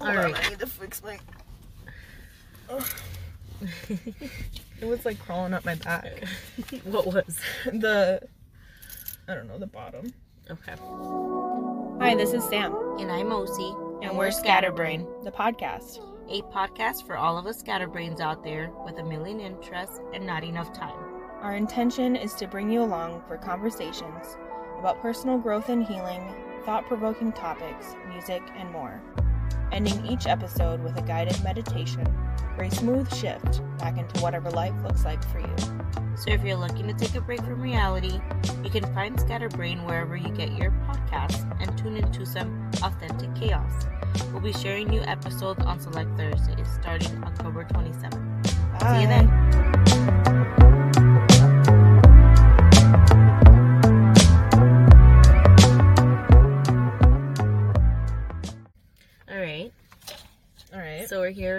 All on, right. I need to fix my. Ugh. it was like crawling up my back. what was? The, I don't know, the bottom. Okay. Hi, this is Sam, And I'm Osi. and we're Scatterbrain, the podcast. A podcast for all of us scatterbrains out there with a million interests and not enough time. Our intention is to bring you along for conversations about personal growth and healing, thought provoking topics, music, and more. Ending each episode with a guided meditation for a smooth shift back into whatever life looks like for you. So if you're looking to take a break from reality, you can find Scatterbrain wherever you get your podcasts and tune into some authentic chaos. We'll be sharing new episodes on select Thursdays starting October 27th. See you then.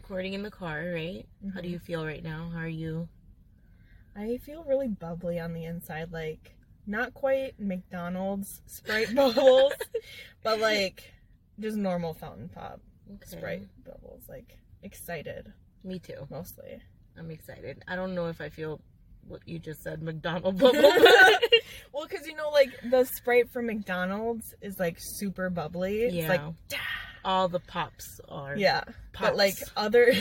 Recording in the car, right? How do you mm-hmm. feel right now? How are you? I feel really bubbly on the inside, like not quite McDonald's Sprite bubbles, but like just normal fountain pop Okay. Sprite bubbles. Like excited Me too. mostly. I'm excited. I don't know if I feel what you just said, McDonald bubble. well, because you know, like the Sprite from McDonald's is like super bubbly. It's like yeah. All the pops are. yeah, Pops. but like other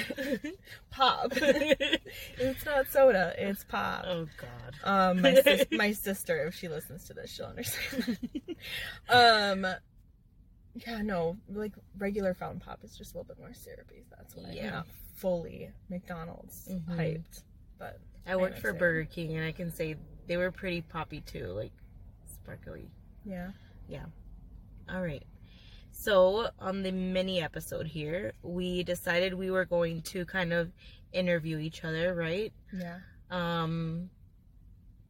pop. it's not soda. It's pop. oh God. Um, my sis- my sister, if she listens to this, she'll understand. um, yeah, no, like regular fountain pop is just a little bit more syrupy. That's why Yeah. I'm not fully McDonald's Mhm. hyped. But I worked for. Burger King, and I can say they were pretty poppy too, like sparkly. Yeah. Yeah, All right. So, on the mini episode here, we decided we were going to kind of interview each other, right? yeah, Um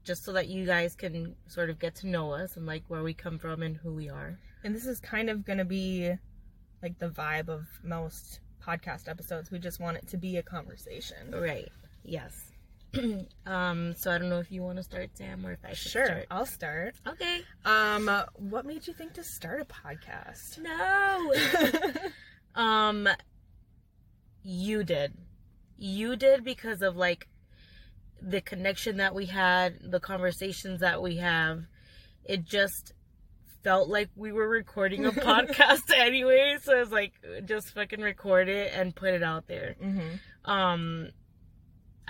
just so that you guys can sort of get to know us and like where we come from and who we are. and this is kind of gonna be like the vibe of most podcast episodes. We just want it to be a conversation. Right. Yes. um so I don't know if you want to start Sam or if I should Sure, start. I'll start. Okay. Um, what made you think to start a podcast? No. Um, you did. You did because of like the connection that we had, the conversations that we have. It just felt like we were recording a podcast anyway, so I was like, just fucking record it and put it out there. mm-hmm. Um,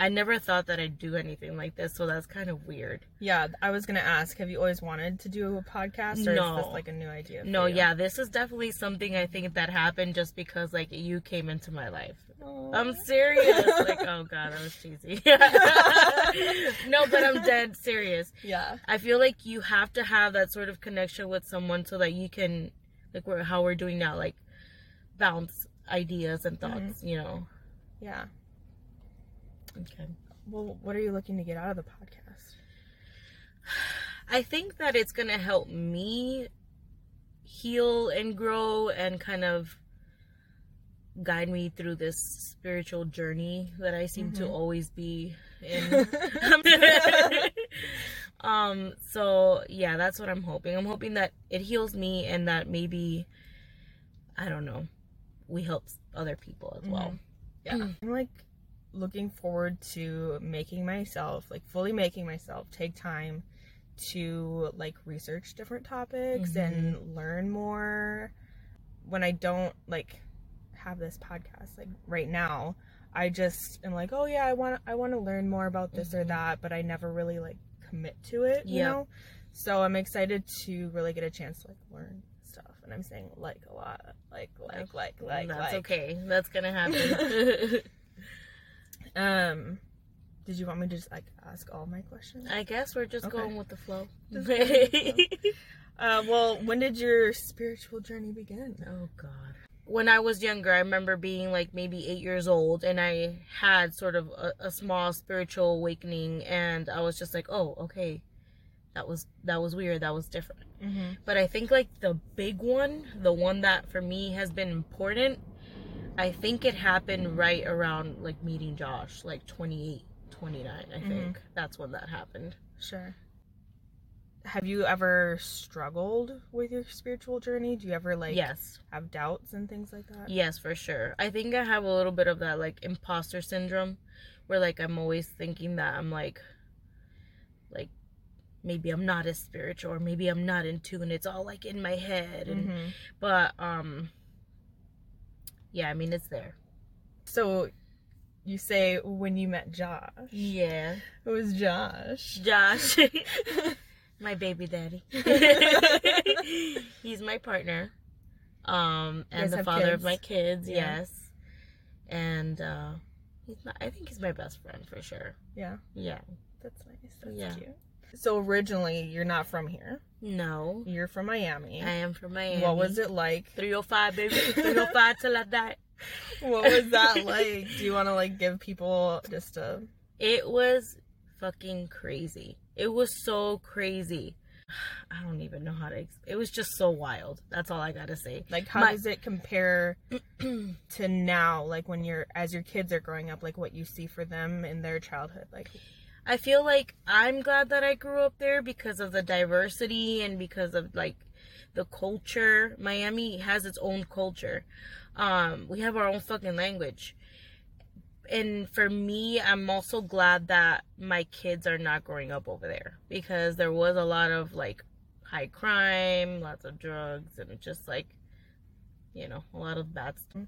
I never thought that I'd do anything like this, so that's kind of weird. Yeah, I was gonna ask, have you always wanted to do a podcast, or No. is this like a new idea? No, you? yeah, this is definitely something I think that happened just because like you came into my life. Aw. I'm serious. like, oh god, that was cheesy. no, but I'm dead serious. yeah, I feel like you have to have that sort of connection with someone so that you can, like, we're, how we're doing now, like, bounce ideas and thoughts. Mm-hmm. You know. yeah. Okay. Well, what are you looking to get out of the podcast? I think that it's gonna help me heal and grow and kind of guide me through this spiritual journey that I seem to Mhm. always be in. um so yeah that's what i'm hoping i'm hoping that it heals me and that maybe i don't know we help other people as well Yeah, I'm like looking forward to making myself, like fully making myself, take time to like research different topics and learn more. When I don't like have this podcast, like right now, I just am like, oh yeah, I want I want to learn more about this or Mhm. that, but I never really like commit to it, you Yep. know. So I'm excited to really get a chance to like learn stuff, and I'm saying like a lot, like like like like that's like. okay that's gonna happen Um, did you want me to just like ask all my questions? i guess we're just Okay. going with the flow Just with the Uh, well, when did your spiritual journey begin? Oh God. When I was younger, I remember being like maybe eight years old, and I had sort of a, a small spiritual awakening, and I was just like, "Oh, okay, that was that was weird. That was different." Mm-hmm. But I think like the big one, the one that for me has been important, I think it happened right around like meeting Josh, like 28, 29, I think. That's when that happened. Sure. have you ever struggled with your spiritual journey? Do you ever like yes. have doubts and things like that? Yes, for sure. I think I have a little bit of that like imposter syndrome where like I'm always thinking that I'm like like maybe I'm not as spiritual or maybe I'm not in tune. It's all like in my head and Mhm. but um yeah, I mean it's there. So you say when you met Josh. Yeah. It was Josh. Josh. my baby daddy. He's my partner. Um and the father of my kids, Yeah. yes. And uh he's not I think he's my best friend for sure. Yeah. Yeah. That's nice. That's Yeah. cute. So originally you're not from here. No. You're from Miami. I am from Miami. What was it like? 305 baby. 305 till I die. What was that like? Do you want to like give people just a It was fucking crazy. It was so crazy. I don't even know how to. It was just so wild. That's all I gotta say. like how My- does it compare to now like when you're as your kids are growing up like what you see for them in their childhood like I feel like I'm glad that I grew up there because of the diversity and because of like the culture. Miami has its own culture. Um, we have our own fucking language. And for me, I'm also glad that my kids are not growing up over there because there was a lot of like high crime, lots of drugs, and just like, you know, a lot of bad stuff.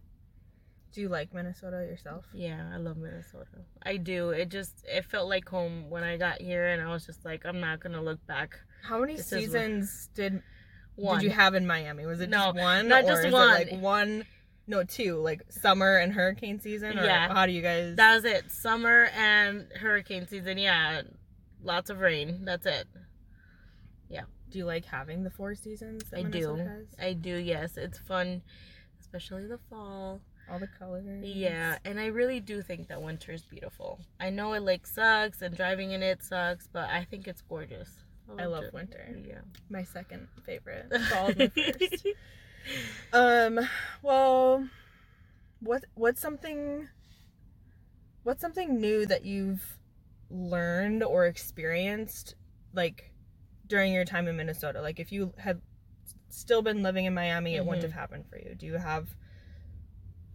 Do you like Minnesota yourself Yeah, I love Minnesota. I do. It just it felt like home when I got here, and I was just like, I'm not gonna look back. how many This seasons did One. did you have in Miami was it No, just one not just one. like one no two like summer and hurricane season or Yeah. how do you guys that was it. Summer and hurricane season. Yeah, lots of rain. That's it. Yeah. Do you like having the four seasons that I Minnesota do. has? I do. Yes, it's fun, especially the fall. All the colors Yeah, and I really do think that winter is beautiful. I know it like sucks and driving in it sucks, but I think it's gorgeous. I love it. winter. Yeah. my second favorite fall's my first Um, well, what what's something what's something new that you've learned or experienced like during your time in Minnesota? Like if you had still been living in Miami, it wouldn't Mhm. have happened for you. Do you have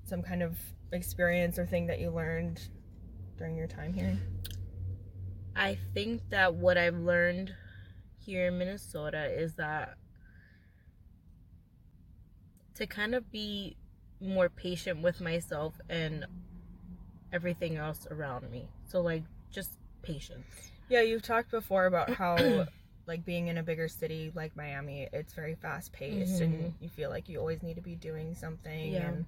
some kind of experience or thing that you learned during your time here? I think that what I've learned here in Minnesota is that to kind of be more patient with myself and everything else around me. So like just patience. Yeah, you've talked before about how like being in a bigger city like Miami, it's very fast paced and Mhm. you feel like you always need to be doing something Yeah. and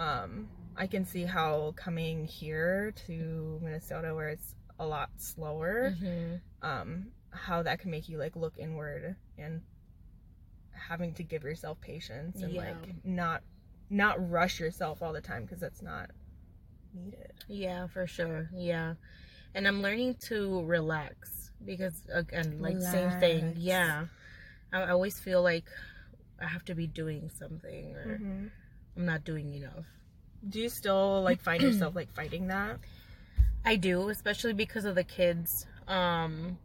um I can see how coming here to Minnesota where it's a lot slower, hmm um how that can make you like look inward and having to give yourself patience and Yeah. like not not rush yourself all the time because that's not needed. Yeah, for sure. Yeah. And I'm learning to relax because again, like same thing. Yeah. I, I always feel like I have to be doing something or Mm-hmm. I'm not doing enough. Do you still like find yourself like fighting that? I do, especially because of the kids. Um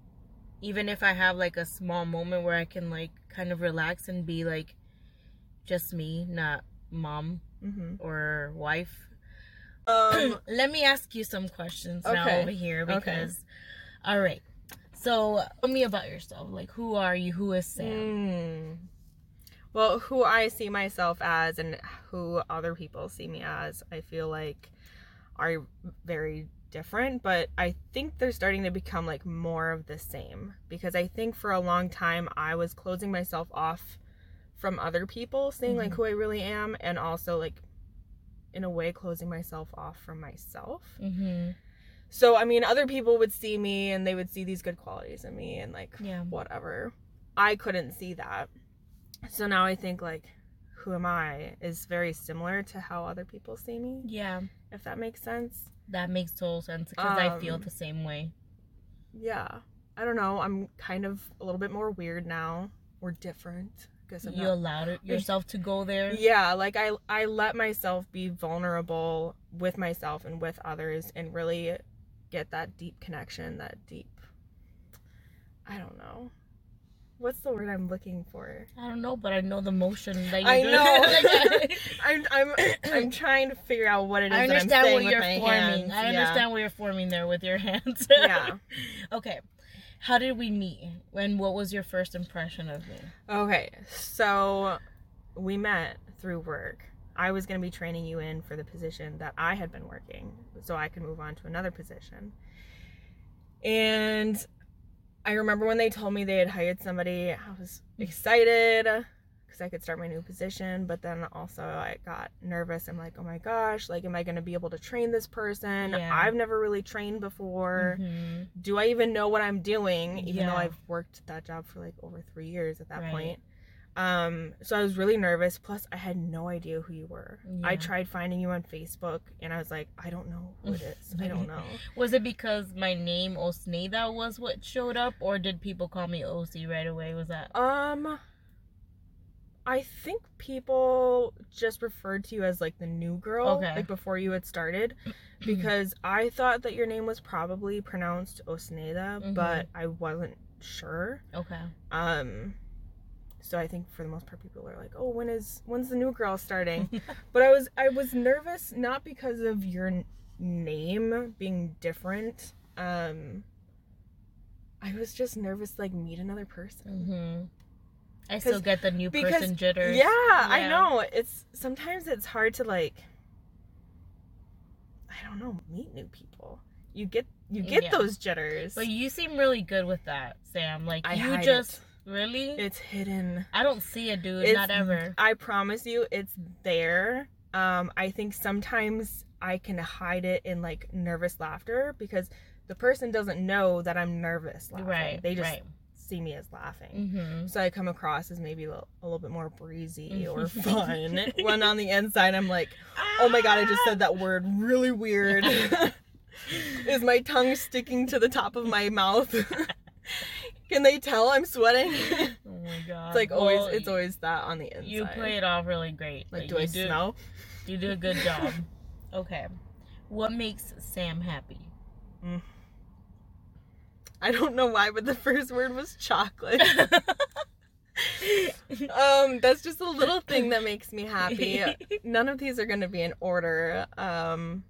even if I have like a small moment where I can like kind of relax and be like just me, not mom Mm-hmm. or wife. Um, Let me ask you some questions now over here Okay. because all right. So tell me about yourself. Like who are you? Who is Sam? mm. Well, who I see myself as and who other people see me as, I feel like are very different, but I think they're starting to become like more of the same because I think for a long time I was closing myself off from other people seeing like Mhm. who I really am and also like in a way closing myself off from myself. Mm-hmm. So I mean, other people would see me and they would see these good qualities in me and like Yeah. whatever. I couldn't see that. So now I think like who am I is very similar to how other people see me, Yeah. if that makes sense. That makes total sense because I feel Um, the same way. Yeah. I don't know. I'm kind of a little bit more weird now or different because You not allowed yourself to go there. Yeah, like I I let myself be vulnerable with myself and with others and really get that deep connection, that deep I don't know. What's the word I'm looking for? I don't know, but I know the motion that you I do. know. I'm I'm I'm trying to figure out what it is I understand what you're forming. hands. I Yeah. understand what you're forming there with your hands. Yeah. okay. How did we meet? And what was your first impression of me? Okay, so we met through work. I was going to be training you in for the position that I had been working so I could move on to another position. And I remember when they told me they had hired somebody, I was excited because I could start my new position, but then also I got nervous. I'm like, oh my gosh, like, am I going to be able to train this person? Yeah. I've never really trained before Mhm. do I even know what I'm doing? Even though I've worked that job for like over three years at that Right. point. Um, so I was really nervous. Plus, I had no idea who you were. I tried finding you on Facebook, and I was like, I don't know who it is. I don't know. Was it because my name Osneda was what showed up, or did people call me Osi right away? Was that? Um, I think people just referred to you as like the new girl, Okay. like before you had started, because I thought that your name was probably pronounced Osneda, Mhm. but I wasn't sure. Okay. Um, so I think for the most part, people are like, "Oh, when is when's the new girl starting?" but I was I was nervous not because of your n- name being different. Um, I was just nervous like meet another person. hmm I still get the new because- person jitters. Yeah, I know. It's sometimes it's hard to like. I don't know, meet new people. You get you get Yeah. those jitters. But you seem really good with that, Sam. Like I you just it. Really. It's hidden. I don't see it, dude. It's- Not ever. I promise you, it's there. Um, I think sometimes I can hide it in like nervous laughter because the person doesn't know that I'm nervous laughing. Right. They just right. see me as laughing. Mm-hmm. So I come across as maybe a little, a little bit more breezy or fun. when on the inside, I'm like, oh my god, I just said that word really weird. Is my tongue sticking to the top of my mouth? Can they tell I'm sweating? Oh my god. It's like Well, always, it's always that on the inside. You play it off really great. Like, do you I smell? You do a good job. okay. What makes Sam happy? I don't know why, but the first word was chocolate. um, that's just a little thing that makes me happy. None of these are gonna be in order. Um,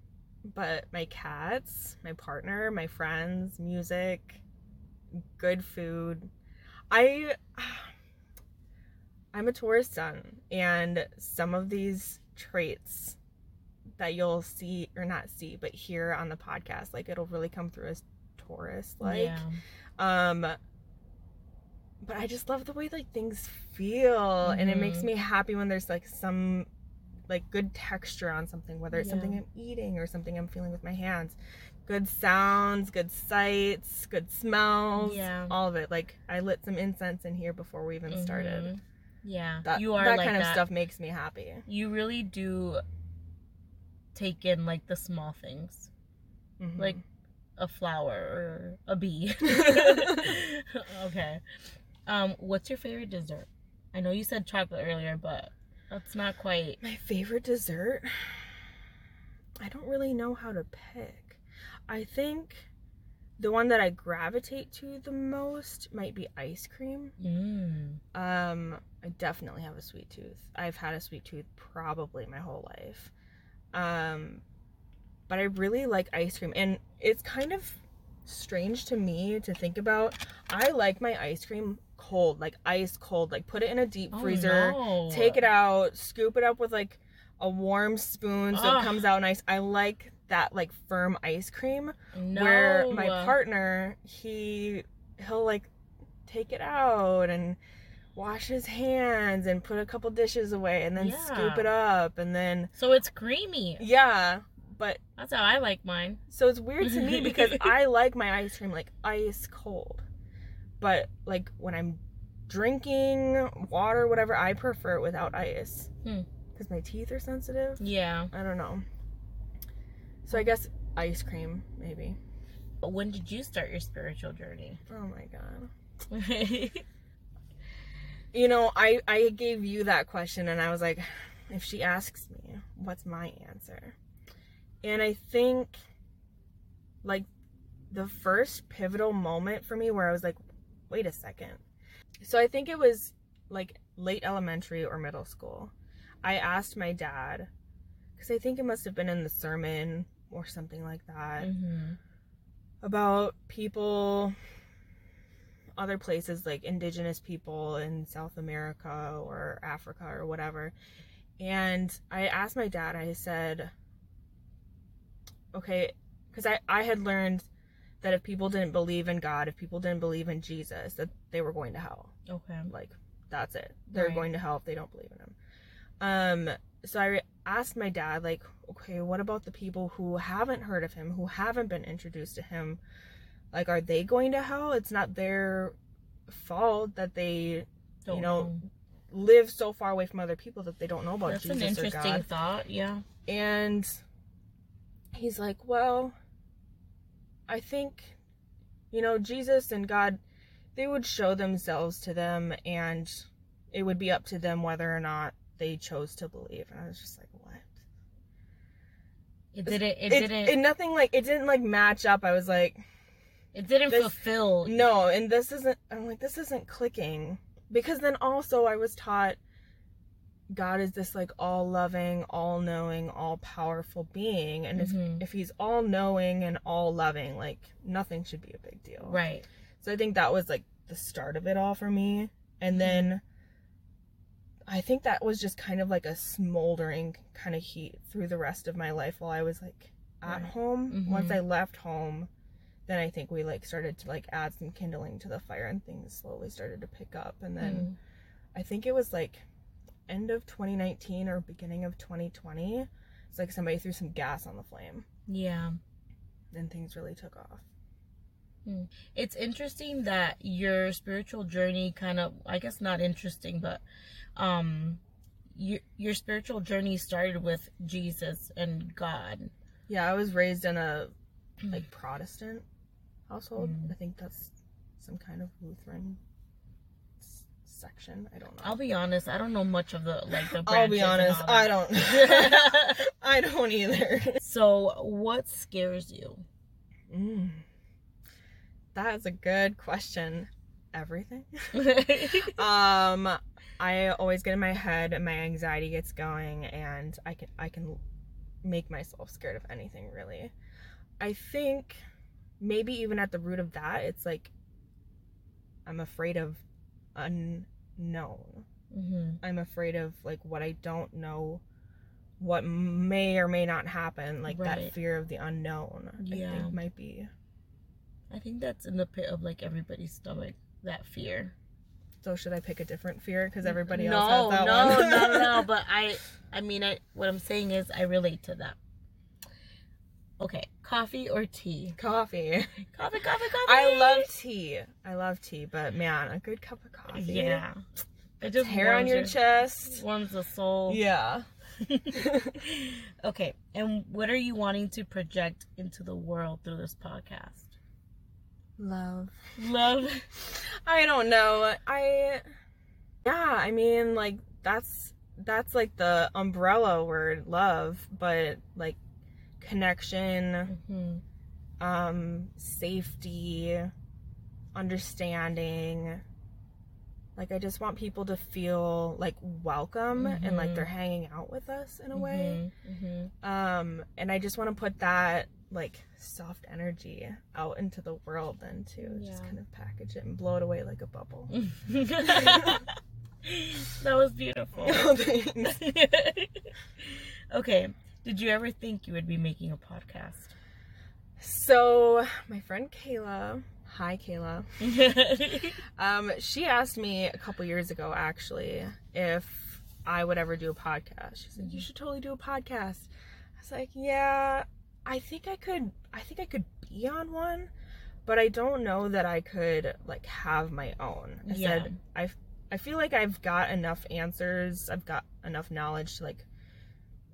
but my cats, my partner, my friends, music, good food. I I'm a Taurus sun, and some of these traits that you'll see or not see, but hear on the podcast, like it'll really come through as Taurus like. yeah. Um but I just love the way like things feel and it makes Mhm. me happy when there's like some like good texture on something whether it's something I'm eating or something I'm feeling with my hands. Good sounds, good sights, good smells, Yeah. all of it. Like I lit some incense in here before we even started. Mhm. Yeah. That you are that like kind of that. stuff makes me happy. You really do take in like the small things. Mhm. Like a flower or a bee. okay. Um, what's your favorite dessert? I know you said chocolate earlier, but that's not quite. My favorite dessert? I don't really know how to pick. I think the one that I gravitate to the most might be ice cream. Mm. Um, I definitely have a sweet tooth. I've had a sweet tooth probably my whole life. Um, but I really like ice cream, and it's kind of strange to me to think about. I like my ice cream cold, like ice cold. Like put it in a deep Oh, freezer no. take it out, scoop it up with like a warm spoon so Ugh. it comes out nice. I like that like firm ice cream No. where my partner he he'll like take it out and wash his hands and put a couple dishes away and then scoop it up and then So it's creamy. yeah, but That's how I like mine. so it's weird to me because I like my ice cream like ice cold. But like when I'm drinking water, whatever, I prefer it without ice. Hmm. Because my teeth are sensitive. Yeah. I don't know. So I guess ice cream, maybe. But when did you start your spiritual journey? Oh my god. You know, I I gave you that question and I was like, if she asks me, what's my answer? And I think like the first pivotal moment for me where I was like, wait a second. so I think it was like late elementary or middle school. I asked my dad because I think it must have been in the sermon or something like that Mm-hmm. about people other places like indigenous people in South America or Africa or whatever. And I asked my dad, I said, okay, because I, I had learned that if people didn't believe in God, if people didn't believe in Jesus, that they were going to hell. Okay. Like, that's it. They're Right. going to hell if they don't believe in him. Um, so I asked my dad, like, okay, what about the people who haven't heard of him, who haven't been introduced to him? Like, are they going to hell? It's not their fault that they Don't know, live so far away from other people that they don't know about Jesus. That's an Jesus or interesting God. thought. Yeah. And he's like, well, I think, you know, Jesus and God, they would show themselves to them and it would be up to them whether or not they chose to believe. And I was just like, what? It didn't. It, It, didn't. it nothing like, it didn't like match up. I was like, it didn't this- fulfill. no, and this isn't, I'm like, this isn't clicking. Because then also I was taught God is this like all loving, all knowing, all powerful being. And Mhm. if, if he's all knowing and all loving, like nothing should be a big deal. Right. So I think that was like the start of it all for me. And then I think that was just kind of like a smoldering kind of heat through the rest of my life while I was like at Right. home. Mhm. Once I left home, then I think we like started to like add some kindling to the fire and things slowly started to pick up. And then Mm. I think it was like end of 2019 or beginning of 2020. It's like somebody threw some gas on the flame Yeah. and things really took off. It's interesting that your spiritual journey kind of I guess not interesting, but um your your spiritual journey started with Jesus and God. Yeah, I was raised in a like Protestant household. Mhm. I think that's some kind of Lutheran section. I don't know. I'll be honest, I don't know much of the like the I'll be honest, I don't. I don't either. so, what scares you? Mm. That is a good question. Everything. um, I always get in my head, and my anxiety gets going, and I can I can make myself scared of anything really. I think maybe even at the root of that, it's like I'm afraid of unknown. hmm I'm afraid of like what I don't know, what may or may not happen. Like Right. that fear of the unknown. I Yeah. think might be. I think that's in the pit of like everybody's stomach. That fear. So should I pick a different fear because everybody no, else has that no, one? no, no. But I, I mean, I. What I'm saying is, I relate to that. Okay, coffee or tea? Coffee. Coffee, coffee, coffee. I love tea. I love tea, but man, a good cup of coffee. Yeah. It just Hair on warms your chest. warms the soul. Yeah. okay, and what are you wanting to project into the world through this podcast? Love. Love. I don't know. I yeah, I mean like that's that's like the umbrella word love, but like connection, hmm um safety, understanding. Like I just want people to feel like welcome and like they're hanging out with us in a way. hmm Um and I just want to put that like soft energy out into the world then too. Just kind of package it and blow it away like a bubble. that was beautiful. Thanks. okay, did you ever think you would be making a podcast? so my friend Kayla, hi Kayla. Um, she asked me a couple years ago actually if I would ever do a podcast. She said, You should totally do a podcast. I was like, Yeah, I think I could I think I could be on one, but I don't know that I could like have my own. I Yeah. said I I feel like I've got enough answers, I've got enough knowledge to like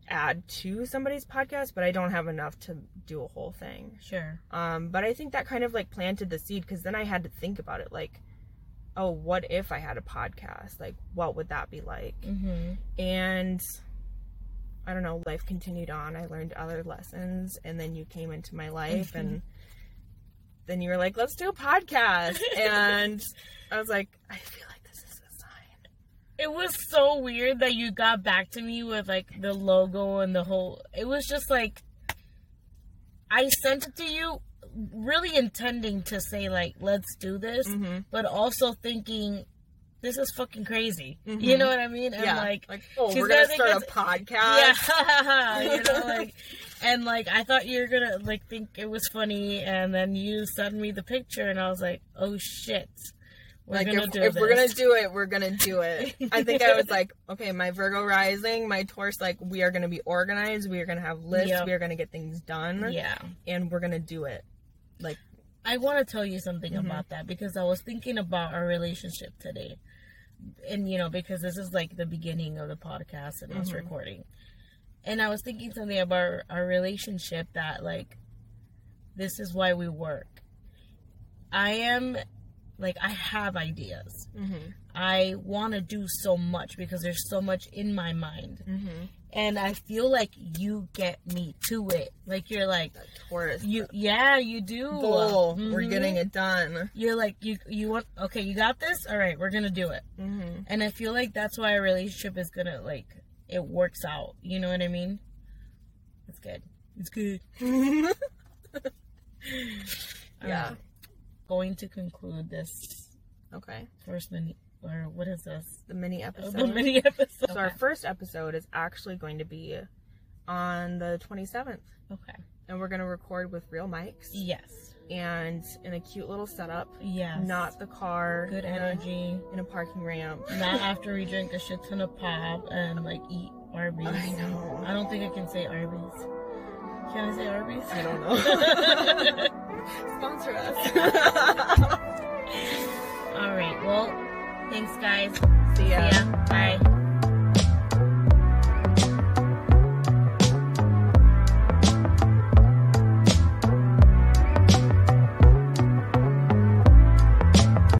add to somebody's podcast, but I don't have enough to do a whole thing. sure. Um, but I think that kind of like planted the seed because then I had to think about it like, oh, what if I had a podcast? Like, what would that be like? Mm-hmm. And I don't know, life continued on. I learned other lessons, and then you came into my life, and then you were like, let's do a podcast. and I was like, I feel like this is a sign." it was so weird that you got back to me with like the logo and the whole. It was just like I sent it to you, really intending to say like, "Let's do this," Mm-hmm. but also thinking. This is fucking crazy. Mhm. You know what I mean? And yeah. like, oh, she's we're gonna gonna start a podcast. yeah, you know, like, and like I thought you were gonna like think it was funny, and then you sent me the picture, and I was like, oh shit, we're like if, do if we're gonna do it, we're gonna do it. I think I was like, okay, my Virgo rising, my Taurus, like we are gonna be organized. We are gonna have lists. Yep. We are gonna get things done, yeah, and we're gonna do it. Like, I want to tell you something Mhm. about that because I was thinking about our relationship today, and you know because this is like the beginning of the podcast and us Mhm. recording, and I was thinking something about our, our relationship that like this is why we work. I am like I have ideas. Mm-hmm. I want to do so much because there's so much in my mind. Mm-hmm. And I feel like you get me to it. Like you're like That Taurus, you yeah, you do. bull. We're Mhm. getting it done. You're like you you want okay, you got this? All right, we're going to do it. Mm-hmm. And I feel like that's why a relationship is going to like it works out. You know what I mean? It's good. It's good. Yeah. Uh, going to conclude this okay, first mini or what is this? the mini oh, episode. The mini episode. So our first episode is actually going to be on the 27th, Okay. and we're gonna record with real mics Yes. and in a cute little setup. Yes. Not the car. good in a- energy. in a parking ramp. Not after we drink a shit ton of pop and like eat Arby's. I know. I don't think I can say Arby's. Can I say Arby's? I don't know. Sponsor us. All right. Well, thanks, guys. See ya. See ya. Bye.